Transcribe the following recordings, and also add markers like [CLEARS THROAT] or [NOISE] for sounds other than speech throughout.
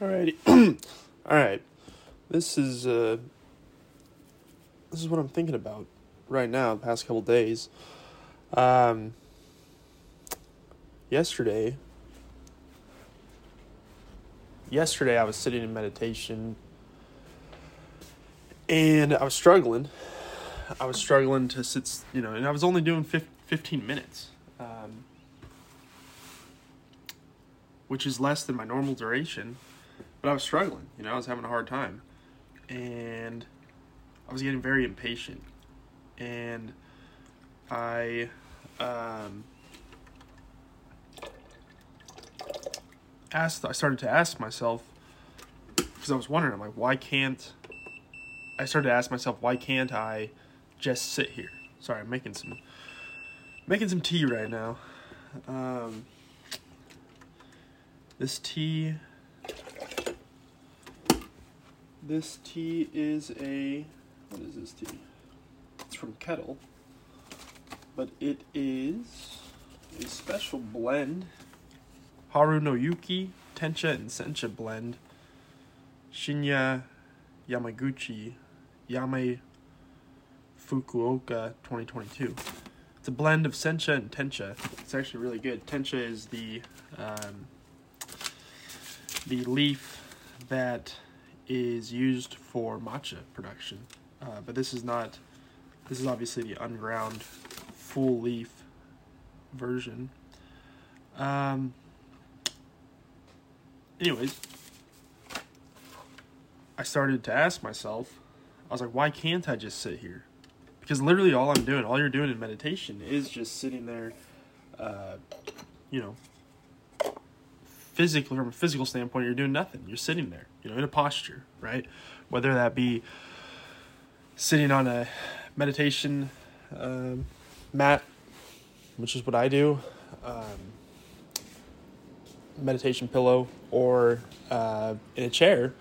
Alrighty. [CLEARS THROAT] All right. This is uh this is what I'm thinking about right now, the past couple days. Um yesterday yesterday I was sitting in meditation and I was struggling. I was struggling to sit, you know, and I was only doing 15 minutes. Um, which is less than my normal duration but I was struggling. You know, I was having a hard time, and I was getting very impatient, and I um, asked. I started to ask myself because I was wondering. I'm like, why can't I started to ask myself, why can't I just sit here? Sorry, I'm making some making some tea right now. Um, this tea this tea is a what is this tea? It's from Kettle, but it is a special blend. Haru no Yuki Tencha and Sencha blend. Shinya Yamaguchi Yame Fukuoka 2022. It's a blend of Sencha and Tencha. It's actually really good. Tencha is the um, the leaf that is used for matcha production, uh, but this is not. This is obviously the unground, full leaf version. Um. Anyways, I started to ask myself, I was like, why can't I just sit here? Because literally all I'm doing, all you're doing in meditation is just sitting there, uh, you know, physically from a physical standpoint you're doing nothing you're sitting there you know in a posture right? Whether that be sitting on a meditation um, mat which is what i do um, meditation pillow or uh, in a chair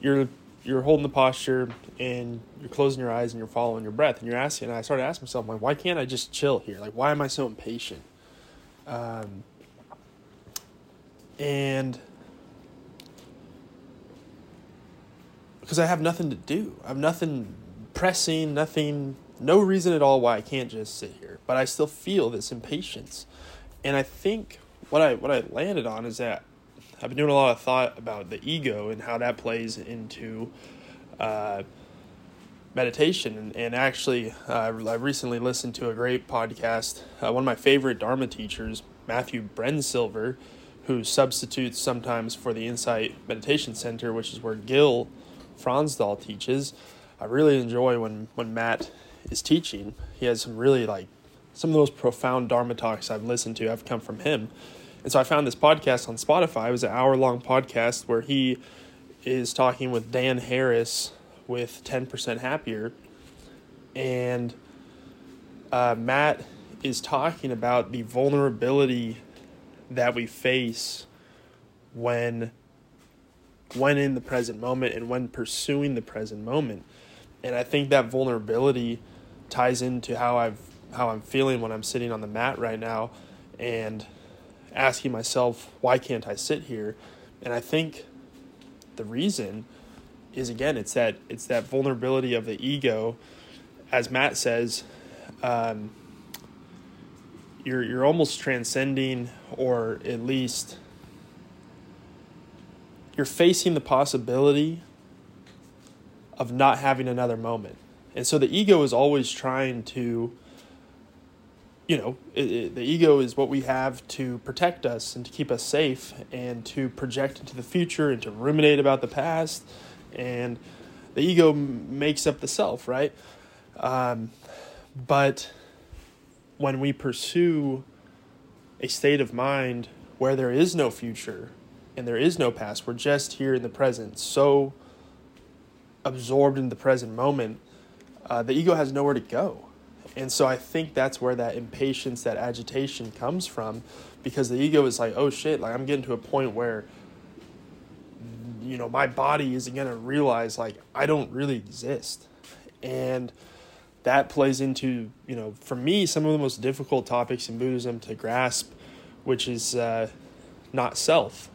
you're you're holding the posture and you're closing your eyes and you're following your breath. And you're asking and i started asking myself like why can't i just chill here? Like why am i so impatient? Um, and because I have nothing to do. I have nothing pressing, nothing, no reason at all why I can't just sit here. But I still feel this impatience. And I think what I what I landed on is that I've been doing a lot of thought about the ego and how that plays into uh, meditation. And, and actually, uh, I recently listened to a great podcast. Uh, one of my favorite Dharma teachers, Matthew Brensilver, who substitutes sometimes for the Insight Meditation Center, which is where Gil Fronsdal teaches. I really enjoy when, when Matt is teaching. He has some really like some of the most profound Dharma talks I've listened to have come from him. And so I found this podcast on Spotify. It was an hour long podcast where he is talking with Dan Harris with 10% Happier. And uh, Matt is talking about the vulnerability that we face when when in the present moment and when pursuing the present moment. And I think that vulnerability ties into how I've how I'm feeling when I'm sitting on the mat right now and asking myself, why can't I sit here? And I think the reason is again it's that it's that vulnerability of the ego as Matt says um, you're you're almost transcending or at least you're facing the possibility of not having another moment. And so the ego is always trying to you know, it, it, the ego is what we have to protect us and to keep us safe and to project into the future and to ruminate about the past. And the ego makes up the self, right? Um, but when we pursue a state of mind where there is no future and there is no past, we're just here in the present, so absorbed in the present moment, uh, the ego has nowhere to go. And so I think that's where that impatience, that agitation comes from, because the ego is like, oh shit, like I'm getting to a point where, you know, my body isn't going to realize, like, I don't really exist. And that plays into you know for me some of the most difficult topics in buddhism to grasp which is uh, not self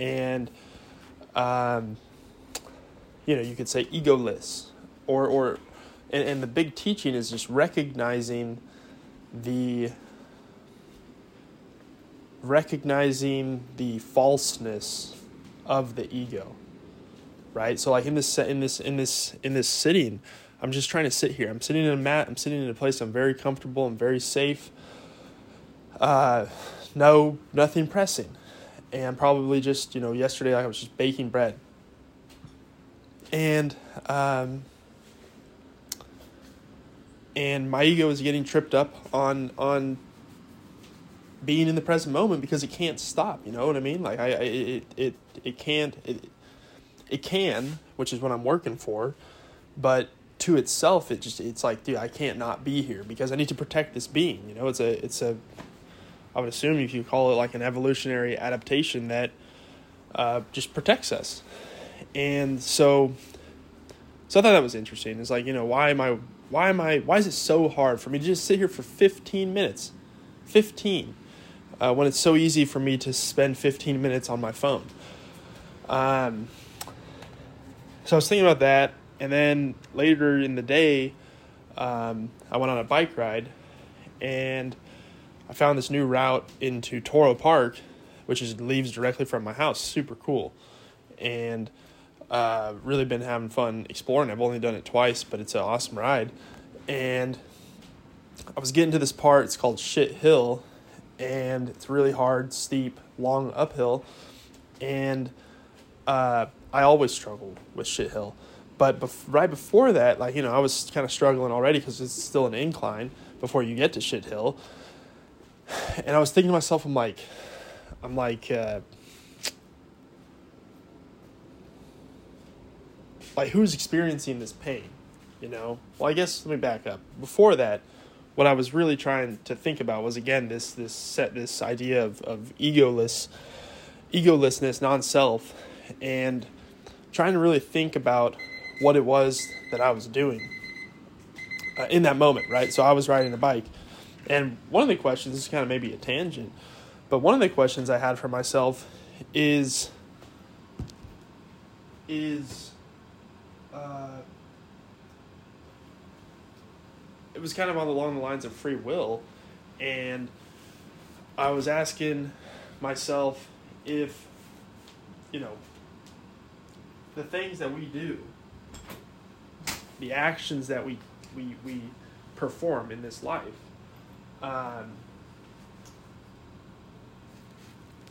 and um, you know, you could say egoless, or or, and, and the big teaching is just recognizing the recognizing the falseness of the ego right? So like in this in this in this in this sitting i'm just trying to sit here. I'm sitting in a mat. I'm sitting in a place i'm very comfortable i'm very safe. Uh no nothing pressing and probably just you know yesterday i was just baking bread and um and my ego is getting tripped up on on being in the present moment because it can't stop. You know what I mean? Like I, I it it it can't it it can, which is what I'm working for, but to itself, it just it's like, dude, I can't not be here because I need to protect this being. You know, it's a it's a I would assume if you call it like an evolutionary adaptation that uh, just protects us, and so so I thought that was interesting. It's like you know why am I why am I why is it so hard for me to just sit here for 15 minutes, 15 uh, when it's so easy for me to spend 15 minutes on my phone. Um, so I was thinking about that, and then later in the day, um, I went on a bike ride, and I found this new route into Toro Park, which is leaves directly from my house. Super cool, and uh, really been having fun exploring. I've only done it twice, but it's an awesome ride. And I was getting to this part. It's called Shit Hill, and it's really hard, steep, long uphill, and uh, I always struggle with Shit Hill. But bef- right before that, like you know, I was kind of struggling already because it's still an incline before you get to Shit Hill, and I was thinking to myself, I'm like, I'm like. Uh, like who's experiencing this pain you know well i guess let me back up before that what I was really trying to think about was again this this set this idea of, of egoless egolessness, non-self, and trying to really think about what it was that I was doing uh, in that moment, right? So I was riding a bike, and one of the questions this is kind of maybe a tangent, but one of the questions I had for myself is is uh, it was kind of along the lines of free will, and I was asking myself if, you know, the things that we do, the actions that we we we perform in this life, um,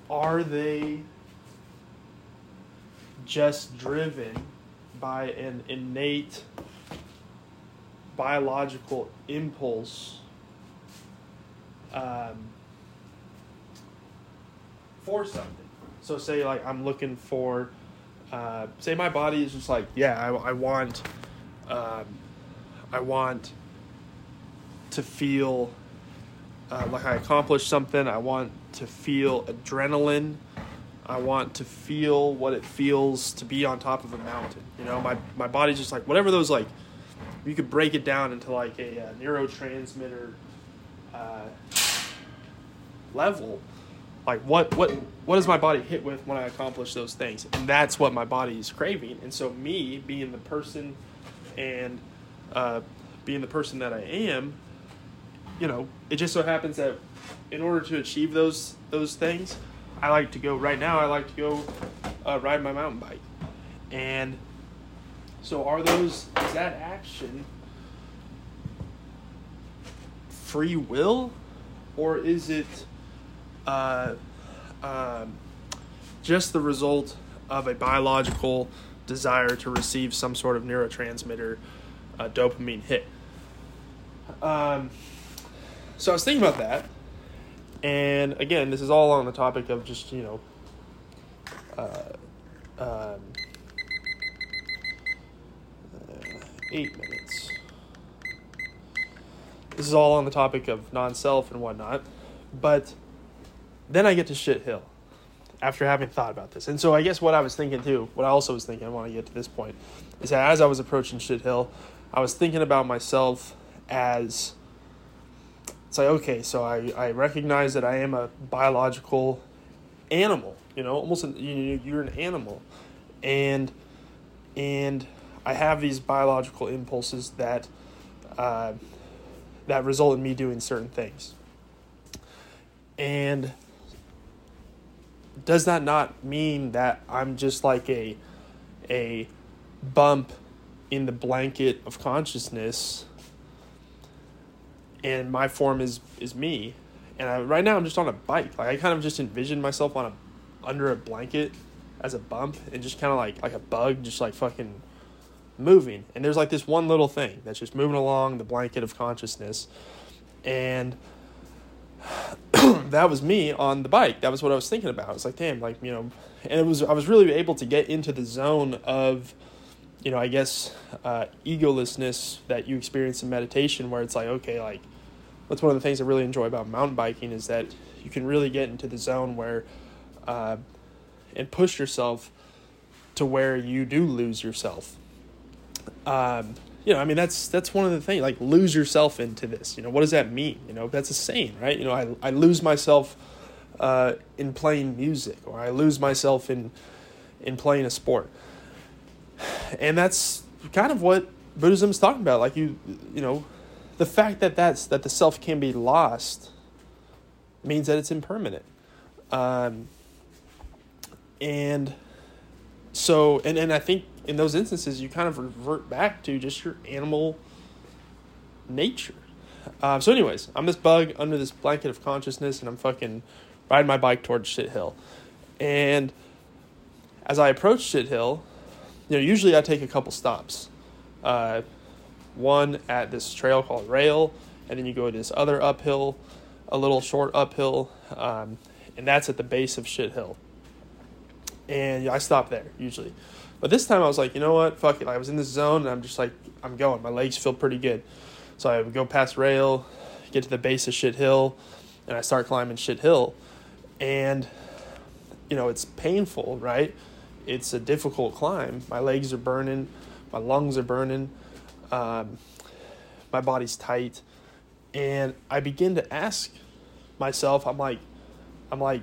are they just driven by an innate biological impulse um, for something. So, say like I'm looking for, uh, say my body is just like, yeah, I, I want, um, I want to feel uh, like I accomplished something. I want to feel adrenaline. I want to feel what it feels to be on top of a mountain. You know, my my body's just like whatever those like you could break it down into like a, a neurotransmitter uh, level like what what what does my body hit with when i accomplish those things and that's what my body is craving and so me being the person and uh, being the person that i am you know it just so happens that in order to achieve those those things i like to go right now i like to go uh, ride my mountain bike and so are those is that action free will, or is it uh, uh, just the result of a biological desire to receive some sort of neurotransmitter uh, dopamine hit? Um, so I was thinking about that, and again, this is all on the topic of just you know. Uh, um, eight minutes. This is all on the topic of non self and whatnot. But then I get to shit hill after having thought about this. And so I guess what I was thinking too, what I also was thinking, I want to get to this point, is that as I was approaching shit hill, I was thinking about myself as it's like, okay, so I, I recognize that I am a biological animal, you know, almost, an, you, you're an animal. and and I have these biological impulses that uh, that result in me doing certain things. And does that not mean that I'm just like a a bump in the blanket of consciousness and my form is is me. And I, right now I'm just on a bike. Like I kind of just envision myself on a under a blanket as a bump and just kind of like like a bug just like fucking moving. And there's like this one little thing that's just moving along the blanket of consciousness. And [CLEARS THROAT] that was me on the bike. That was what i was thinking about. I was like damn like you know and it was i was really able to get into the zone of you know i guess uh, egolessness that you experience in meditation where it's like okay like that's one of the things i really enjoy about mountain biking is that you can really get into the zone where uh, and push yourself to where you do lose yourself um, you know, I mean, that's that's one of the things. Like, lose yourself into this. You know, what does that mean? You know, that's a saying, right? You know, I I lose myself uh, in playing music, or I lose myself in in playing a sport, and that's kind of what Buddhism is talking about. Like you, you know, the fact that that's that the self can be lost means that it's impermanent, um, and so and and I think in those instances, you kind of revert back to just your animal nature. Uh, so, anyways, I'm this bug under this blanket of consciousness, and I'm fucking riding my bike towards Shit Hill. And as I approached Shit Hill, you know, usually I take a couple stops. Uh, one at this trail called Rail, and then you go to this other uphill, a little short uphill, um, and that's at the base of Shit Hill. And I stop there usually. But this time I was like, you know what? Fuck it. I was in this zone and I'm just like, I'm going. My legs feel pretty good. So I would go past rail, get to the base of Shit Hill, and I start climbing Shit Hill. And, you know, it's painful, right? It's a difficult climb. My legs are burning, my lungs are burning, um, my body's tight. And I begin to ask myself, I'm like, I'm like,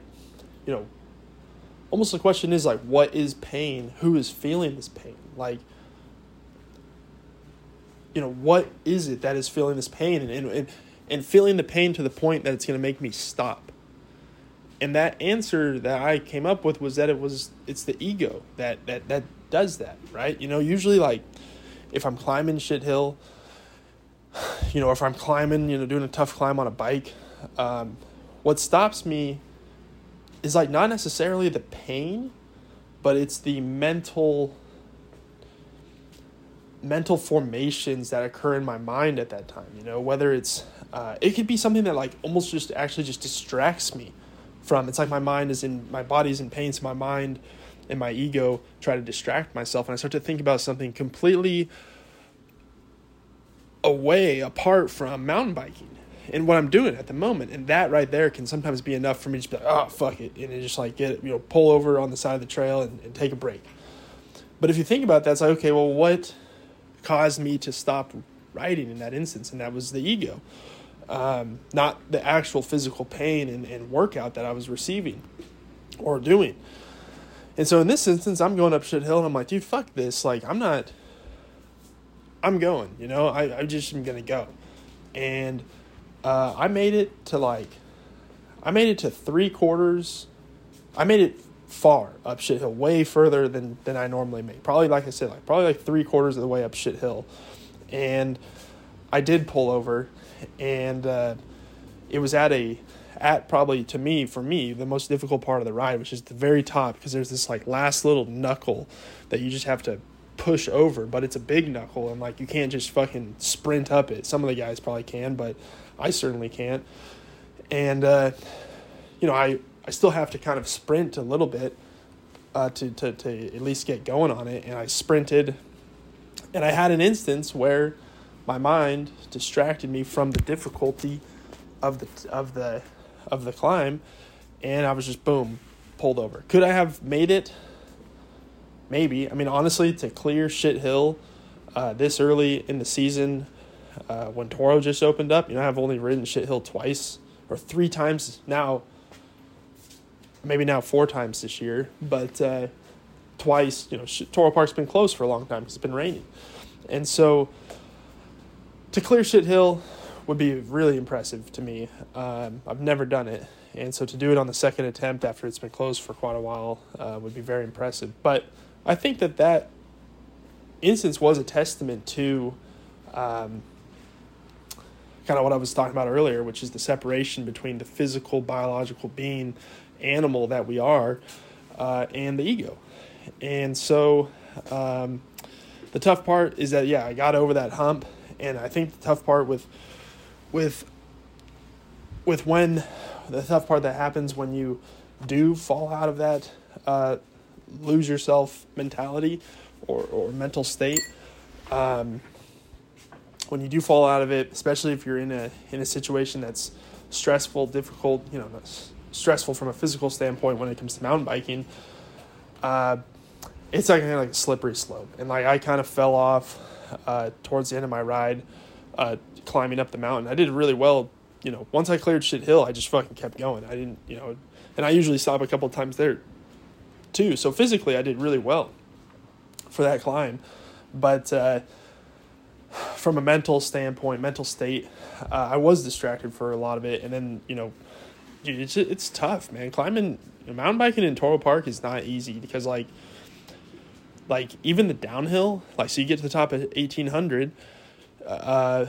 you know, almost the question is like what is pain? Who is feeling this pain? Like you know what is it that is feeling this pain? And and, and feeling the pain to the point that it's going to make me stop and that answer that i came up with was that it was it's the ego that that that does that right you know usually like if i'm climbing shit hill [SIGHS] you know if i'm climbing you know doing a tough climb on a bike um, what stops me is like not necessarily the pain, but it's the mental mental formations that occur in my mind at that time. You know, whether it's uh, it could be something that like almost just actually just distracts me from. It's like my mind is in my body's in pain, so my mind and my ego try to distract myself, and I start to think about something completely away, apart from mountain biking and what I'm doing at the moment. And that right there can sometimes be enough for me to be like, oh, fuck it. And just like get, you know, pull over on the side of the trail and, and take a break. But if you think about that, it's like, okay, well, what caused me to stop riding in that instance? And that was the ego, um, not the actual physical pain and, and workout that I was receiving or doing. And so in this instance, I'm going up shit hill and I'm like, dude, fuck this. Like, I'm not, I'm going, you know, I, I just am going to go. And uh, I made it to like, I made it to three quarters. I made it far up shit hill, way further than than I normally make. Probably like I said, like probably like three quarters of the way up shit hill, and I did pull over, and uh, it was at a at probably to me for me the most difficult part of the ride, which is the very top because there's this like last little knuckle that you just have to push over, but it's a big knuckle and like you can't just fucking sprint up it. Some of the guys probably can, but I certainly can't. And uh, you know, I I still have to kind of sprint a little bit uh, to to to at least get going on it. And I sprinted, and I had an instance where my mind distracted me from the difficulty of the of the of the climb, and I was just boom pulled over. Could I have made it? Maybe. I mean, honestly, to clear shit hill uh, this early in the season, uh, when Toro just opened up. You know, I've only ridden Shit Hill twice or three times now, maybe now four times this year, but uh, twice. You know, Toro Park's been closed for a long time because it's been raining, and so to clear Shit Hill would be really impressive to me. Um, I've never done it, and so to do it on the second attempt after it's been closed for quite a while uh, would be very impressive. But I think that that instance was a testament to um, kind of what I was talking about earlier, which is the separation between the physical, biological being, animal that we are, uh, and the ego. And so um, the tough part is that, yeah, I got over that hump. And I think the tough part with, with, with when the tough part that happens when you do fall out of that uh, lose yourself mentality or, or mental state um, when you do fall out of it especially if you're in a in a situation that's stressful difficult you know stressful from a physical standpoint when it comes to mountain biking uh, it's like, like a slippery slope and like i kind of fell off uh, towards the end of my ride uh, climbing up the mountain i did really well you know, once I cleared shit hill, I just fucking kept going. I didn't, you know, and I usually stop a couple times there too. So physically, I did really well for that climb, but uh, from a mental standpoint, mental state, uh, I was distracted for a lot of it, and then you know, it's it's tough, man. Climbing, mountain biking in Toro Park is not easy because like, like even the downhill, like so you get to the top of eighteen hundred. Uh,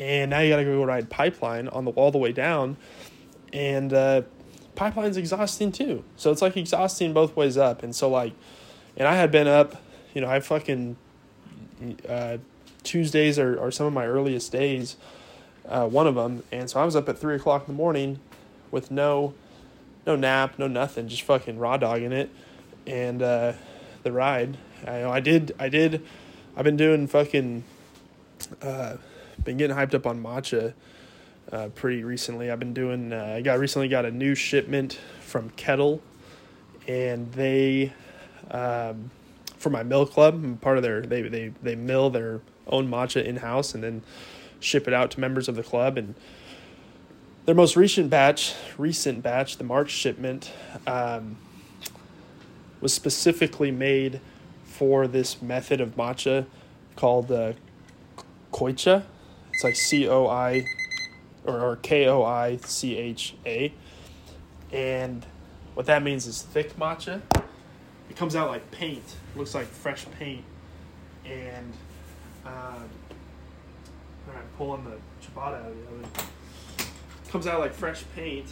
and now you got to go ride pipeline on the all the way down, and uh, pipeline's exhausting too. So it's like exhausting both ways up, and so like, and I had been up, you know, I fucking uh, Tuesdays are, are some of my earliest days, uh, one of them, and so I was up at three o'clock in the morning, with no, no nap, no nothing, just fucking raw dogging it, and uh, the ride. I I did I did, I've been doing fucking. Uh, been getting hyped up on matcha uh, pretty recently. I've been doing. Uh, I got recently got a new shipment from Kettle, and they, um, for my mill club, I'm part of their. They they they mill their own matcha in house and then ship it out to members of the club and. Their most recent batch, recent batch, the March shipment, um, was specifically made for this method of matcha called uh, koicha. It's like C O I or, or K O I C H A. And what that means is thick matcha. It comes out like paint, it looks like fresh paint. And um, right, pulling the ciabatta out of the oven. It comes out like fresh paint.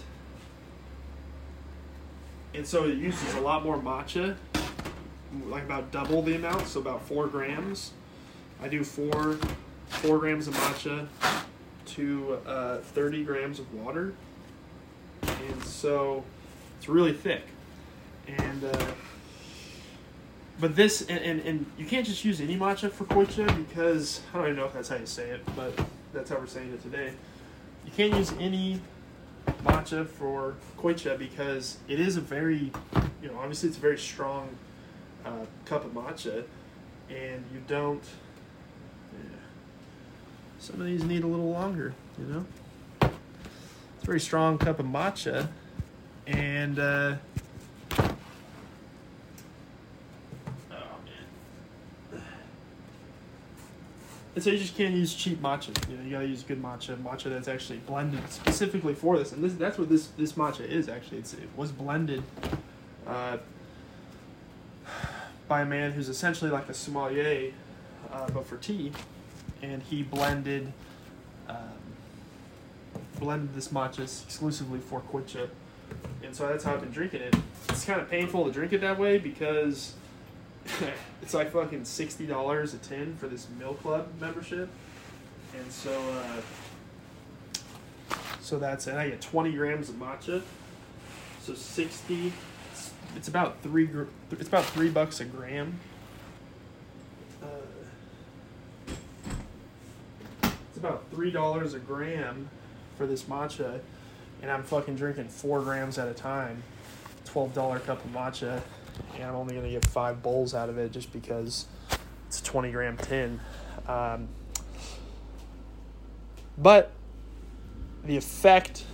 And so it uses a lot more matcha, like about double the amount, so about four grams. I do four four grams of matcha to uh, 30 grams of water. And so it's really thick. And, uh, but this, and, and, and you can't just use any matcha for koicha because, I don't even know if that's how you say it, but that's how we're saying it today. You can't use any matcha for koicha because it is a very, you know, obviously it's a very strong uh, cup of matcha, and you don't Yeah. some of these need a little longer, you know? It's a very strong cup of matcha. And, uh, oh, And so you just can't use cheap matcha. You know, you gotta use good matcha, matcha that's actually blended specifically for this. And this, that's what this this matcha is actually. It's, it was blended uh, by a man who's essentially like a sommelier, uh, but for tea and he blended um, blended this matcha exclusively for koicha, and so that's how I've been drinking it. It's kind of painful to drink it that way because [LAUGHS] it's like fucking sixty dollars a tin for this Mill Club membership, and so uh, so that's it. I get twenty grams of matcha, so sixty. It's, it's about three. It's about three bucks a gram It's about three dollars a gram for this matcha, and I'm fucking drinking four grams at a time. Twelve dollar cup of matcha, and I'm only gonna get five bowls out of it just because it's a twenty gram tin. Um, but the effect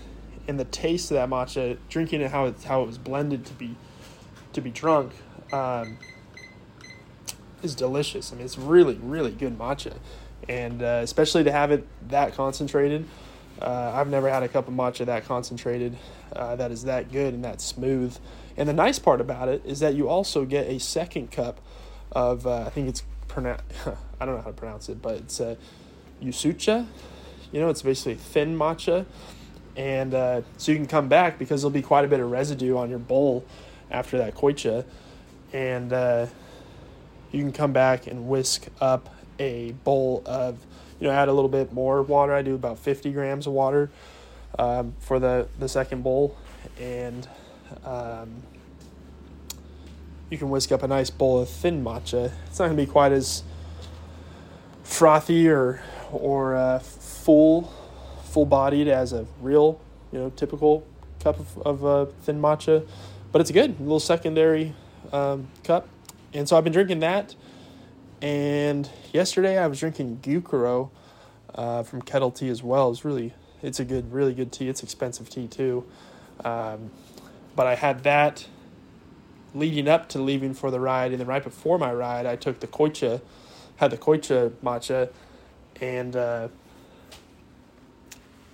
and the taste of that matcha, drinking it how it how it was blended to be to be drunk um, is delicious. I mean, it's really, really good matcha, and uh, especially to have it that concentrated. Uh, I've never had a cup of matcha that concentrated, uh, that is that good and that smooth. And the nice part about it is that you also get a second cup of, uh, I think it's pronounced, [LAUGHS] I don't know how to pronounce it, but it's uh, usucha. You know, it's basically thin matcha. And uh, so you can come back because there'll be quite a bit of residue on your bowl after that koicha. And uh, you can come back and whisk up a bowl of, you know, add a little bit more water. I do about 50 grams of water um, for the, the second bowl. And um, you can whisk up a nice bowl of thin matcha. It's not going to be quite as frothy or, or uh, full, full bodied as a real, you know, typical cup of, of uh, thin matcha. But it's a good, little secondary um, cup and so I've been drinking that. And yesterday I was drinking Gyokuro uh, from Kettle Tea as well. It's really, it's a good, really good tea. It's expensive tea too. Um, but I had that leading up to leaving for the ride, and then right before my ride, I took the koicha, had the koicha matcha, and uh,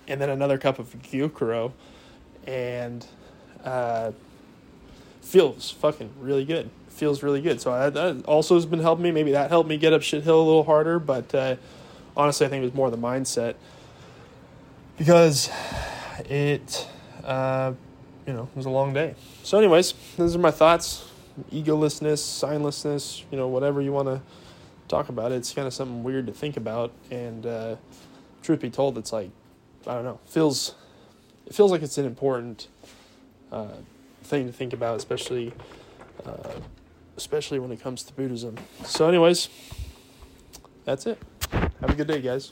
and then another cup of gyokuro, and uh, feels fucking really good feels really good. So I, that also has been helping me. Maybe that helped me get up shit hill a little harder. But uh, honestly, I think it was more the mindset because it, uh, you know, it was a long day. So, anyways, those are my thoughts. Egolessness, signlessness, you know, whatever you want to talk about. It. It's kind of something weird to think about. And uh, truth be told, it's like I don't know. Feels it feels like it's an important uh, thing to think about, especially uh, especially when it comes to Buddhism. So, anyways, that's it. Have a good day, guys.